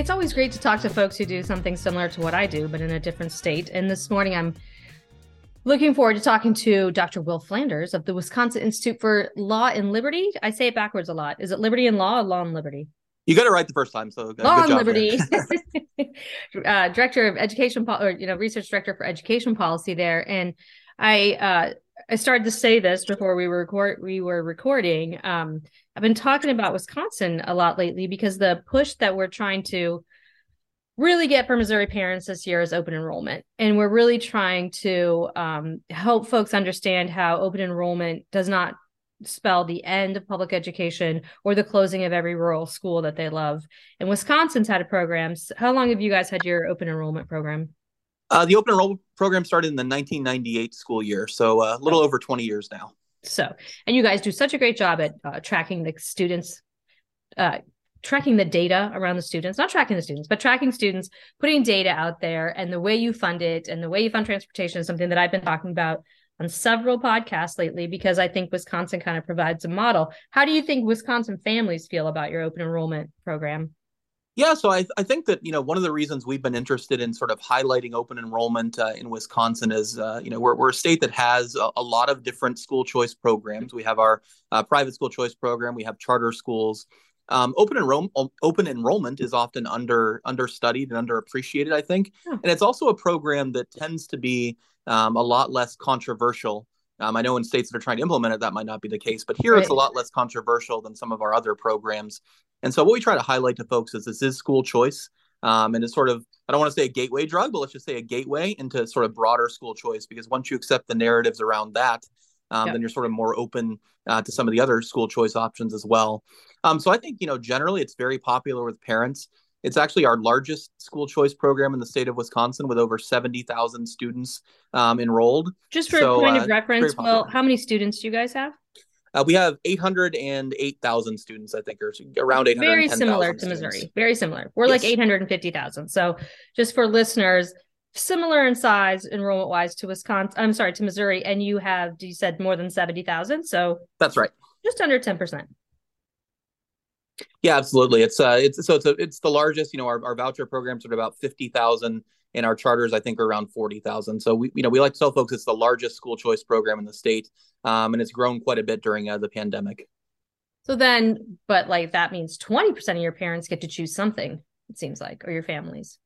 It's always great to talk to folks who do something similar to what I do, but in a different state. And this morning, I'm looking forward to talking to Dr. Will Flanders of the Wisconsin Institute for Law and Liberty. I say it backwards a lot. Is it Liberty and Law or Law and Liberty? You got it right the first time, so Law and Liberty, uh, director of education, or you know, research director for education policy there. And I, uh, I started to say this before we were record we were recording. Um, I've been talking about Wisconsin a lot lately because the push that we're trying to really get for Missouri parents this year is open enrollment. And we're really trying to um, help folks understand how open enrollment does not spell the end of public education or the closing of every rural school that they love. And Wisconsin's had a program. How long have you guys had your open enrollment program? Uh, the open enrollment program started in the 1998 school year, so uh, a little over 20 years now. So, and you guys do such a great job at uh, tracking the students, uh, tracking the data around the students, not tracking the students, but tracking students, putting data out there, and the way you fund it and the way you fund transportation is something that I've been talking about on several podcasts lately because I think Wisconsin kind of provides a model. How do you think Wisconsin families feel about your open enrollment program? Yeah, so I, I think that you know one of the reasons we've been interested in sort of highlighting open enrollment uh, in Wisconsin is uh, you know we're, we're a state that has a, a, lot of different school choice programs. We have our uh, private school choice program, we have charter schools. Um, open enroll open enrollment is often under understudied and underappreciated, I think, yeah. and it's also a program that tends to be um, a lot less controversial. Um, I know in states that are trying to implement it, that might not be the case, but here right. it's a lot less controversial than some of our other programs. And so, what we try to highlight to folks is this is school choice. Um, and it's sort of, I don't want to say a gateway drug, but let's just say a gateway into sort of broader school choice. Because once you accept the narratives around that, um, then you're sort of more open uh, to some of the other school choice options as well. Um, so I think, you know, generally it's very popular with parents. It's actually our largest school choice program in the state of Wisconsin with over 70,000 students um, enrolled. Just for so, a point of uh, reference, well, how many students do you guys have? Uh, we have 808,000 students, I think, or around 800. Very similar to Missouri. Very similar. We're yes. like 850,000. So just for listeners, similar in size enrollment wise to Wisconsin. I'm sorry, to Missouri. And you have, you said more than 70,000. So that's right. Just under 10%. Yeah, absolutely. It's uh, it's so it's a, it's the largest. You know, our, our voucher programs are about fifty thousand, and our charters I think are around forty thousand. So we you know we like to tell folks it's the largest school choice program in the state, um, and it's grown quite a bit during uh, the pandemic. So then, but like that means twenty percent of your parents get to choose something. It seems like, or your families.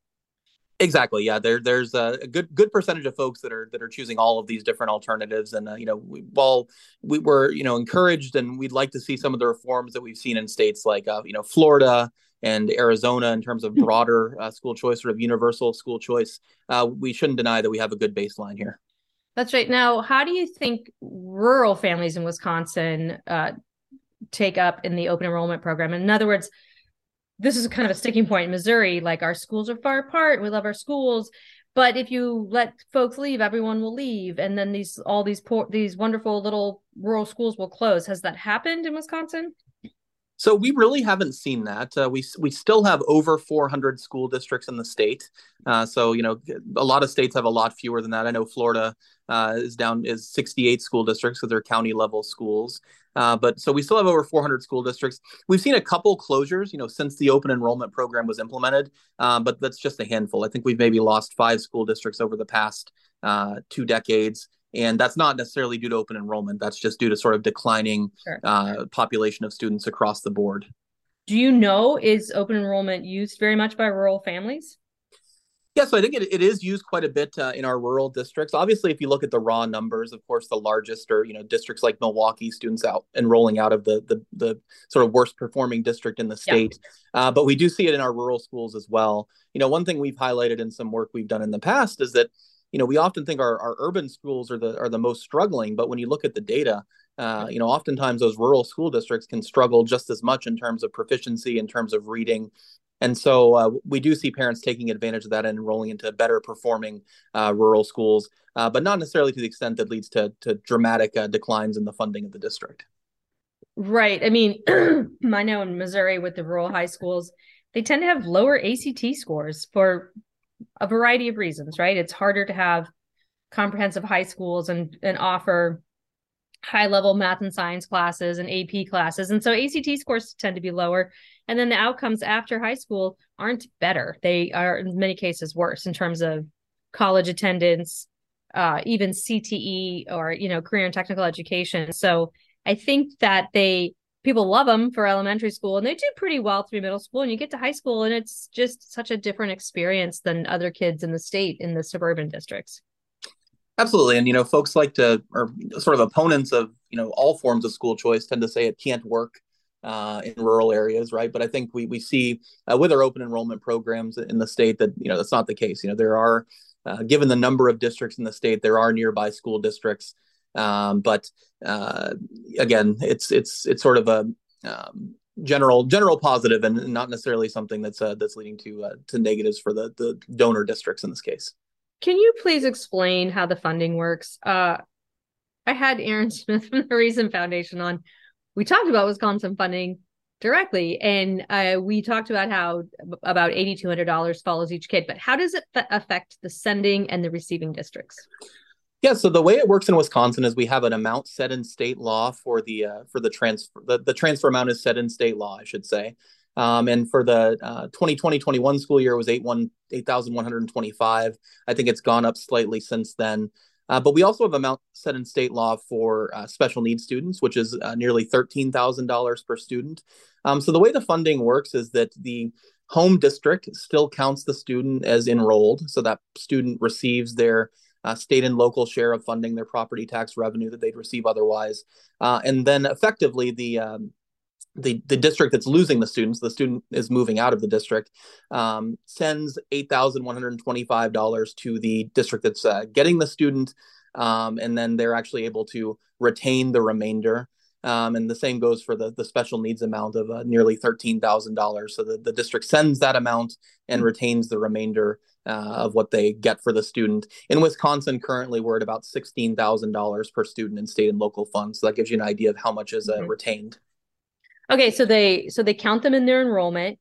Exactly. Yeah. There, there's a, good good percentage of folks that are that are choosing all of these different alternatives, and uh, you know, we, while we were you know encouraged, and we'd like to see some of the reforms that we've seen in states like uh, you know Florida and Arizona in terms of hmm. broader uh, school choice, sort of universal school choice. Uh, we shouldn't deny that we have a good baseline here. That's right. Now, how do you think rural families in Wisconsin uh, take up in the open enrollment program? In other words, this is kind of a sticking point in Missouri. Like our schools are far apart. We love our schools, but if you let folks leave, everyone will leave, and then these all these poor these wonderful little rural schools will close. Has that happened in Wisconsin? So we really haven't seen that. Uh, we we still have over 400 school districts in the state. Uh, so you know, a lot of states have a lot fewer than that. I know Florida uh, is down is 68 school districts because they're county level schools. Uh, but so we still have over 400 school districts. We've seen a couple closures, you know, since the open enrollment program was implemented, um, but that's just a handful. I think we've maybe lost five school districts over the past uh, two decades. And that's not necessarily due to open enrollment. That's just due to sort of declining sure. uh, population of students across the board. Do you know is open enrollment used very much by rural families? Yeah, so I think it, it is used quite a bit uh, in our rural districts. Obviously, if you look at the raw numbers, of course, the largest are you know districts like Milwaukee, students out enrolling out of the the, the sort of worst performing district in the state. Uh, but we do see it in our rural schools as well. You know, one thing we've highlighted in some work we've done in the past is that you know we often think our, our urban schools are the are the most struggling, but when you look at the data, uh, you know, oftentimes those rural school districts can struggle just as much in terms of proficiency, in terms of reading, and so uh, we do see parents taking advantage of that and enrolling into better performing uh, rural schools, uh, but not necessarily to the extent that leads to, to dramatic uh, declines in the funding of the district. Right. I mean, I know in Missouri with the rural high schools, they tend to have lower ACT scores for a variety of reasons, right? It's harder to have comprehensive high schools and, and offer high level math and science classes and AP classes. And so ACT scores tend to be lower. And then the outcomes after high school aren't better. They are in many cases worse in terms of college attendance, uh, even CTE or, you know, career and technical education. So I think that they, people love them for elementary school and they do pretty well through middle school and you get to high school and it's just such a different experience than other kids in the state in the suburban districts. Absolutely. And, you know, folks like to, or sort of opponents of, you know, all forms of school choice tend to say it can't work uh, in rural areas, right? But I think we, we see uh, with our open enrollment programs in the state that, you know, that's not the case. You know, there are, uh, given the number of districts in the state, there are nearby school districts. Um, but uh, again, it's, it's, it's sort of a, um, general general positive and not necessarily something that's uh, that's leading to uh, to negatives for the the donor districts in this case. Can you please explain how the funding works? Uh, I had Aaron Smith from the Reason Foundation on. We talked about Wisconsin funding directly, and uh, we talked about how about eighty two hundred dollars follows each kid. But how does it affect the sending and the receiving districts? Yeah, so the way it works in Wisconsin is we have an amount set in state law for the uh, for the transfer. The, the transfer amount is set in state law, I should say. Um, and for the 2020-21 uh, school year, it was 8,125. I think it's gone up slightly since then. Uh, but we also have amount set in state law for uh, special needs students, which is uh, nearly $13,000 per student. Um, so the way the funding works is that the home district still counts the student as enrolled. So that student receives their uh, state and local share of funding their property tax revenue that they'd receive otherwise. Uh, and then effectively, the um, the, the district that's losing the students, the student is moving out of the district, um, sends $8,125 to the district that's uh, getting the student. Um, and then they're actually able to retain the remainder. Um, and the same goes for the, the special needs amount of uh, nearly $13,000. So the, the district sends that amount and retains the remainder uh, of what they get for the student. In Wisconsin, currently, we're at about $16,000 per student in state and local funds. So that gives you an idea of how much is uh, mm-hmm. retained. Okay, so they so they count them in their enrollment,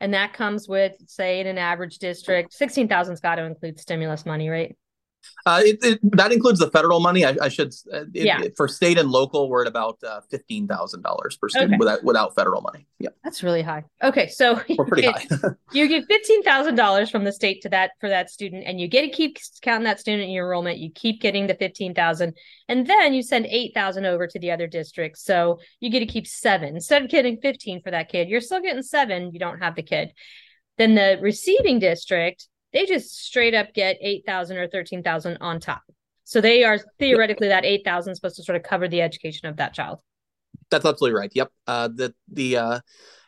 and that comes with, say, in an average district, sixteen thousand's got to include stimulus money, right? Uh, it, it, that includes the federal money. I, I should. Uh, it, yeah. for state and local, we're at about uh, fifteen thousand dollars per student okay. without without federal money. Yeah, that's really high. Okay, so we're pretty high. you get fifteen thousand dollars from the state to that for that student, and you get to keep counting that student in your enrollment. You keep getting the fifteen thousand, and then you send eight thousand over to the other districts. So you get to keep seven instead of getting fifteen for that kid. You're still getting seven. You don't have the kid. Then the receiving district they just straight up get 8,000 or 13,000 on top. So they are theoretically that 8,000 supposed to sort of cover the education of that child. That's absolutely right. Yep. Uh, the, the, uh,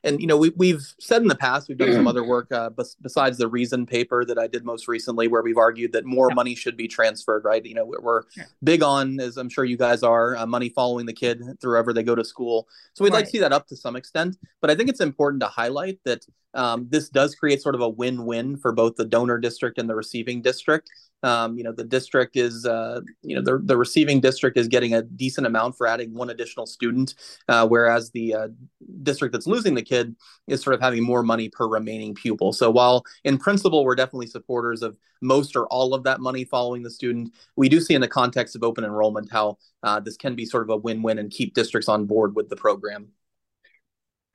and you know we, we've said in the past we've done some other work uh, bes- besides the reason paper that i did most recently where we've argued that more yeah. money should be transferred right you know we're, yeah. big on as i'm sure you guys are uh, money following the kid wherever they go to school so we'd right. like to see that up to some extent but i think it's important to highlight that um, this does create sort of a win-win for both the donor district and the receiving district um, you know, the district is, uh, you know, the, the receiving district is getting a decent amount for adding one additional student, uh, whereas the uh, district that's losing the kid is sort of having more money per remaining pupil. So while in principle we're definitely supporters of most or all of that money following the student, we do see in the context of open enrollment how uh, this can be sort of a win-win and keep districts on board with the program.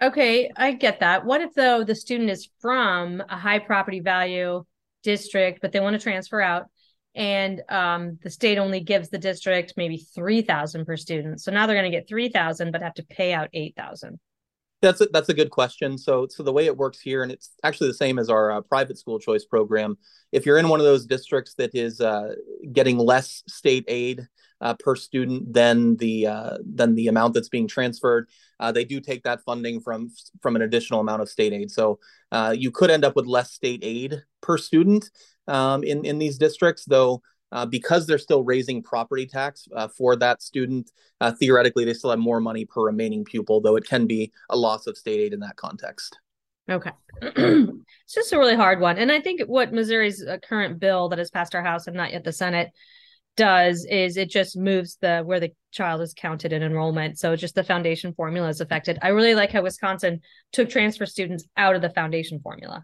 Okay, I get that. What if though the student is from a high property value district, but they want to transfer out? and um, the state only gives the district maybe 3000 per student. So now they're going to get 3000 but have to pay out 8000 that's a, that's a good question. So so the way it works here and it's actually the same as our uh, private school choice program if you're in one of those districts that is uh, getting less state aid uh, per student than the uh, than the amount that's being transferred. Uh, they do take that funding from from an additional amount of state aid. So uh, you could end up with less state aid per student um, in in these districts, though. Uh, because they're still raising property tax uh, for that student, theoretically they still have more money per remaining pupil, though it can be a loss of state aid in that context. Okay. it's just a really hard one. And I think what Missouri's current bill that has passed our House and not yet the Senate does is it just moves the where the child is counted in enrollment. So just the foundation formula is affected. I really like how Wisconsin took transfer students out of the foundation formula.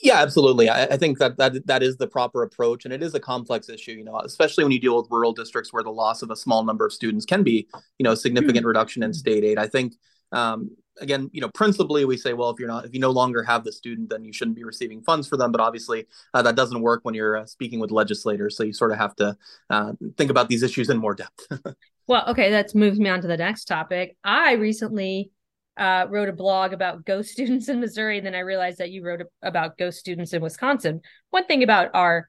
Yeah, absolutely. I, I, think that, that that is the proper approach, and it is a complex issue. You know, especially when you deal with rural districts where the loss of a small number of students can be, you know, a significant mm-hmm. reduction in state aid. I think, um, again, you know, principally we say, well, if you're not, if you no longer have the student, then you shouldn't be receiving funds for them. But obviously, uh, that doesn't work when you're uh, speaking with legislators. So you sort of have to uh, think about these issues in more depth. well, okay, that moves me on to the next topic. I recently uh, wrote a blog about ghost students in Missouri, and then I realized that you wrote a- about ghost students in Wisconsin. One thing about our,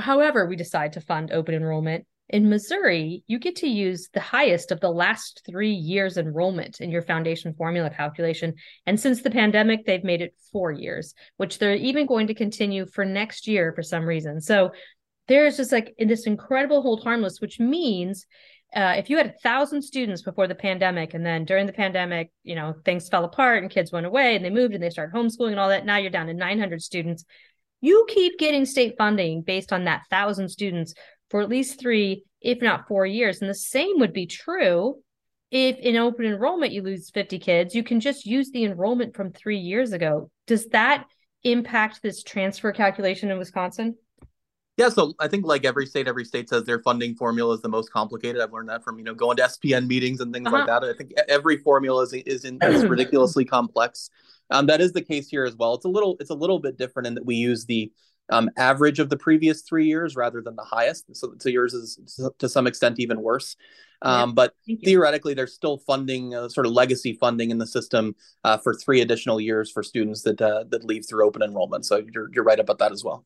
however, we decide to fund open enrollment in Missouri, you get to use the highest of the last three years enrollment in your foundation formula calculation. And since the pandemic, they've made it four years, which they're even going to continue for next year for some reason. So there's just like this incredible hold harmless, which means uh, if you had a thousand students before the pandemic and then during the pandemic you know things fell apart and kids went away and they moved and they started homeschooling and all that now you're down to 900 students you keep getting state funding based on that thousand students for at least three if not four years and the same would be true if in open enrollment you lose 50 kids you can just use the enrollment from three years ago does that impact this transfer calculation in wisconsin yeah, so I think like every state, every state says their funding formula is the most complicated. I've learned that from you know going to SPN meetings and things uh-huh. like that. I think every formula is is, in, is ridiculously complex. Um, that is the case here as well. It's a little it's a little bit different in that we use the um, average of the previous three years rather than the highest. So, so yours is to some extent even worse. Um, yeah, but theoretically, there's still funding, uh, sort of legacy funding in the system uh, for three additional years for students that uh, that leave through open enrollment. So you're you're right about that as well.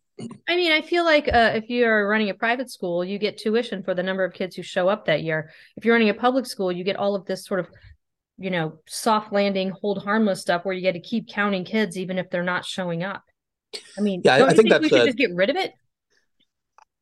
I mean, I feel like uh, if you are running a private school, you get tuition for the number of kids who show up that year. If you're running a public school, you get all of this sort of you know soft landing, hold harmless stuff where you get to keep counting kids even if they're not showing up. I mean, yeah, I, I think, think that's we should a, just get rid of it?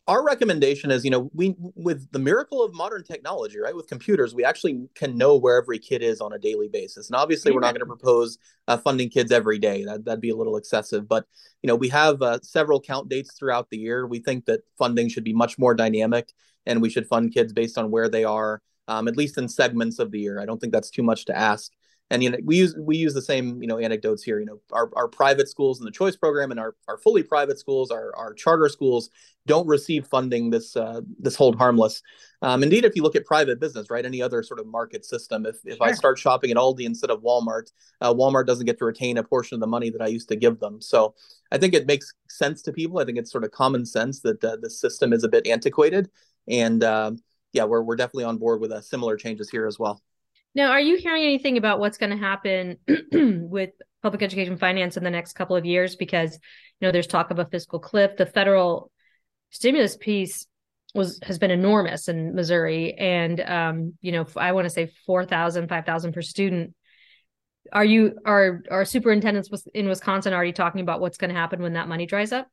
Our recommendation is you know we with the miracle of modern technology right with computers we actually can know where every kid is on a daily basis. And obviously yeah. we're not going to propose uh, funding kids every day. That, that'd be a little excessive. But you know we have uh, several count dates throughout the year. We think that funding should be much more dynamic and we should fund kids based on where they are um, at least in segments of the year. I don't think that's too much to ask and you know we use we use the same you know anecdotes here you know our, our private schools in the choice program and our, our fully private schools our, our charter schools don't receive funding this uh, this hold harmless. Um, indeed if you look at private business right any other sort of market system if, if sure. i start shopping at aldi instead of walmart uh, walmart doesn't get to retain a portion of the money that i used to give them. So i think it makes sense to people. I think it's sort of common sense that uh, the system is a bit antiquated. And uh, yeah we're, we're definitely on board with uh, similar changes here as well now, are you hearing anything about what's going to happen with public education finance in the next couple of years? Because you know, there's talk of a fiscal cliff. The federal stimulus piece was has been enormous in Missouri, and um, you know, I want to say 4,000, 5,000 per student. Are you are are superintendents in Wisconsin already talking about what's going to happen when that money dries up?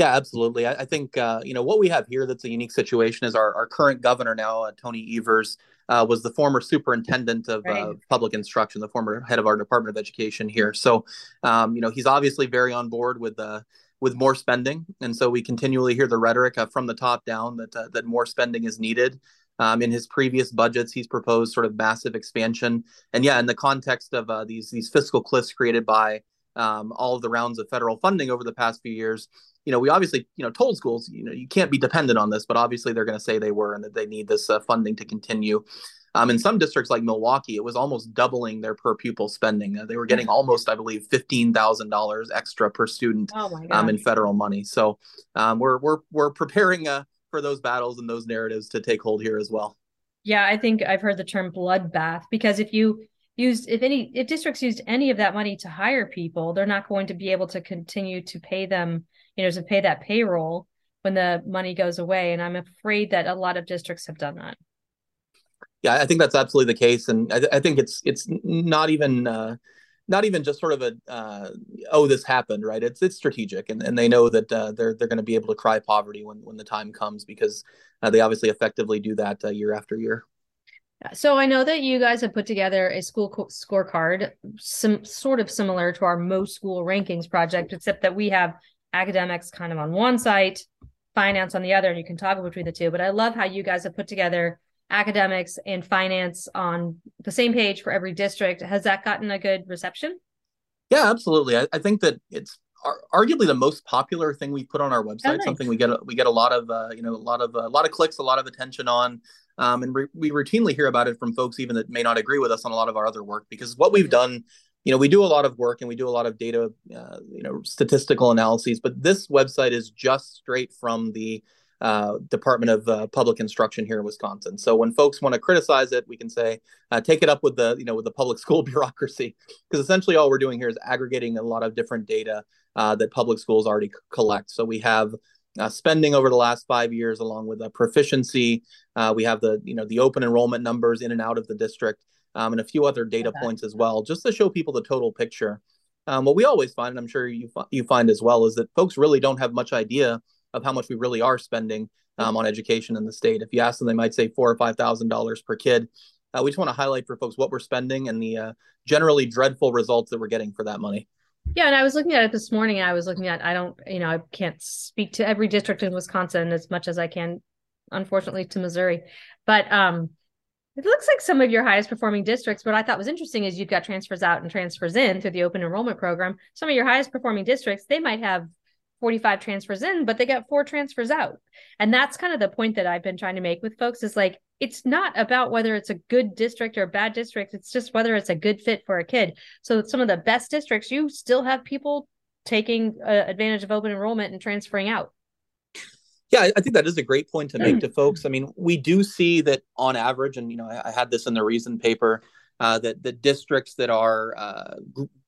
Yeah, absolutely. I, I think uh, you know what we have here that's a unique situation is our, our current governor now, uh, Tony Evers, uh, was the former superintendent of uh, right. public instruction, the former head of our Department of Education here. So, um, you know, he's obviously very on board with the with more spending, and so we continually hear the rhetoric uh, from the top down that uh, that more spending is needed. Um, in his previous budgets, he's proposed sort of massive expansion, and yeah, in the context of uh, these these fiscal cliffs created by um, all of the rounds of federal funding over the past few years, you know, we obviously, you know, told schools, you know, you can't be dependent on this, but obviously they're going to say they were and that they need this uh, funding to continue. Um, in some districts like Milwaukee, it was almost doubling their per pupil spending. Uh, they were getting almost, I believe, fifteen thousand dollars extra per student oh um, in federal money. So um, we're we're we're preparing uh, for those battles and those narratives to take hold here as well. Yeah, I think I've heard the term bloodbath because if you used if any if districts used any of that money to hire people, they're not going to be able to continue to pay them you know, to pay that payroll when the money goes away. And I'm afraid that a lot of districts have done that. Yeah, I think that's absolutely the case, and I, th- I think it's it's not even uh, not even just sort of a uh, oh this happened right. It's it's strategic, and, and they know that uh, they're they're going to be able to cry poverty when when the time comes because uh, they obviously effectively do that uh, year after year. So I know that you guys have put together a school co- scorecard, some sort of similar to our most school rankings project, except that we have academics kind of on one site, finance on the other, and you can toggle between the two. But I love how you guys have put together academics and finance on the same page for every district. Has that gotten a good reception? Yeah, absolutely. I, I think that it's arguably the most popular thing we put on our website. Oh, nice. Something we get we get a lot of uh, you know a lot of a lot of clicks, a lot of attention on, um, and re- we routinely hear about it from folks even that may not agree with us on a lot of our other work because what we've done. You know, we do a lot of work and we do a lot of data, uh, you know, statistical analyses. But this website is just straight from the uh, Department of uh, Public Instruction here in Wisconsin. So when folks want to criticize it, we can say uh, take it up with the you know with the public school bureaucracy because essentially all we're doing here is aggregating a lot of different data uh, that public schools already collect. So we have uh, spending over the last five years, along with a proficiency. Uh, we have the you know the open enrollment numbers in and out of the district, um, and a few other data okay. points as well, just to show people the total picture. Um, what we always find, and I'm sure you f- you find as well, is that folks really don't have much idea of how much we really are spending um, on education in the state. If you ask them, they might say four or five thousand dollars per kid. Uh, we just want to highlight for folks what we're spending and the uh, generally dreadful results that we're getting for that money. Yeah, and I was looking at it this morning. I was looking at I don't, you know, I can't speak to every district in Wisconsin as much as I can, unfortunately, to Missouri. But um, it looks like some of your highest performing districts. What I thought was interesting is you've got transfers out and transfers in through the open enrollment program. Some of your highest performing districts, they might have 45 transfers in, but they got four transfers out. And that's kind of the point that I've been trying to make with folks is like, it's not about whether it's a good district or a bad district. It's just whether it's a good fit for a kid. So some of the best districts, you still have people taking uh, advantage of open enrollment and transferring out. Yeah, I think that is a great point to make to folks. I mean, we do see that on average, and you know, I, I had this in the reason paper, uh, that the districts that are uh,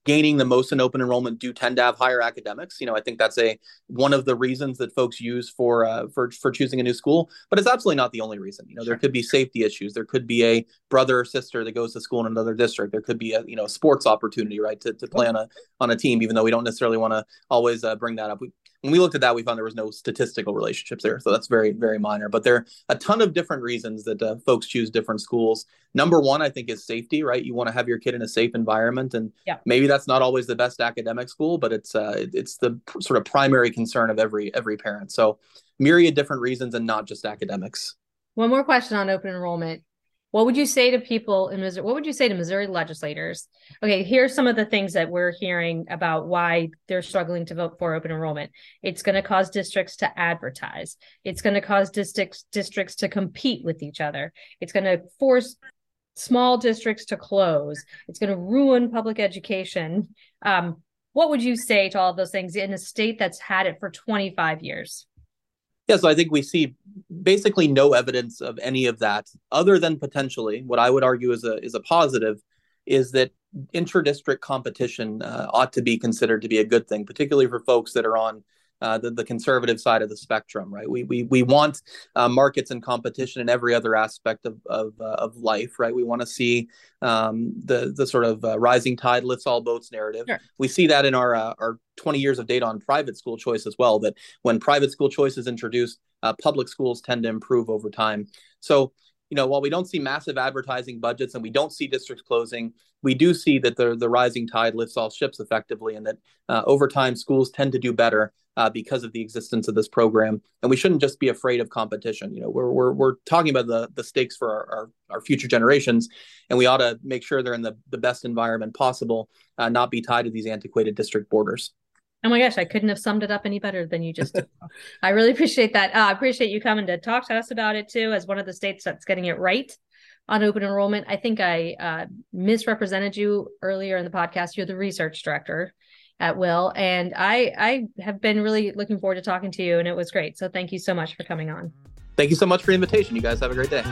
gaining the most in open enrollment do tend to have higher academics. You know, I think that's a one of the reasons that folks use for uh, for for choosing a new school, but it's absolutely not the only reason. You know, there could be safety issues. There could be a brother or sister that goes to school in another district. There could be a you know sports opportunity, right, to, to play on a on a team, even though we don't necessarily want to always uh, bring that up. We, when we looked at that, we found there was no statistical relationships there. So that's very, very minor. But there are a ton of different reasons that uh, folks choose different schools. Number one, I think, is safety, right? You want to have your kid in a safe environment. And yeah. maybe that's not always the best academic school, but it's uh, it's the pr- sort of primary concern of every every parent. So myriad different reasons and not just academics. One more question on open enrollment. What would you say to people in Missouri? What would you say to Missouri legislators? Okay, here's some of the things that we're hearing about why they're struggling to vote for open enrollment. It's going to cause districts to advertise. It's going to cause districts districts to compete with each other. It's going to force small districts to close. It's going to ruin public education. Um, what would you say to all those things in a state that's had it for 25 years? Yeah, so I think we see basically no evidence of any of that, other than potentially what I would argue is a is a positive, is that inter-district competition uh, ought to be considered to be a good thing, particularly for folks that are on uh, the, the conservative side of the spectrum, right? We we we want uh, markets and competition in every other aspect of of, uh, of life, right? We want to see um, the the sort of uh, rising tide lifts all boats narrative. Sure. We see that in our uh, our 20 years of data on private school choice as well. That when private school choice is introduced, public schools tend to improve over time. So you know, while we don't see massive advertising budgets and we don't see districts closing, we do see that the the rising tide lifts all ships effectively, and that uh, over time schools tend to do better uh, because of the existence of this program. And we shouldn't just be afraid of competition. You know, we're we're, we're talking about the the stakes for our, our, our future generations, and we ought to make sure they're in the the best environment possible, uh, not be tied to these antiquated district borders. Oh my gosh, I couldn't have summed it up any better than you just did. I really appreciate that. Uh, I appreciate you coming to talk to us about it too, as one of the states that's getting it right on open enrollment. I think I uh, misrepresented you earlier in the podcast. You're the research director at Will, and I I have been really looking forward to talking to you, and it was great. So thank you so much for coming on. Thank you so much for the invitation. You guys have a great day.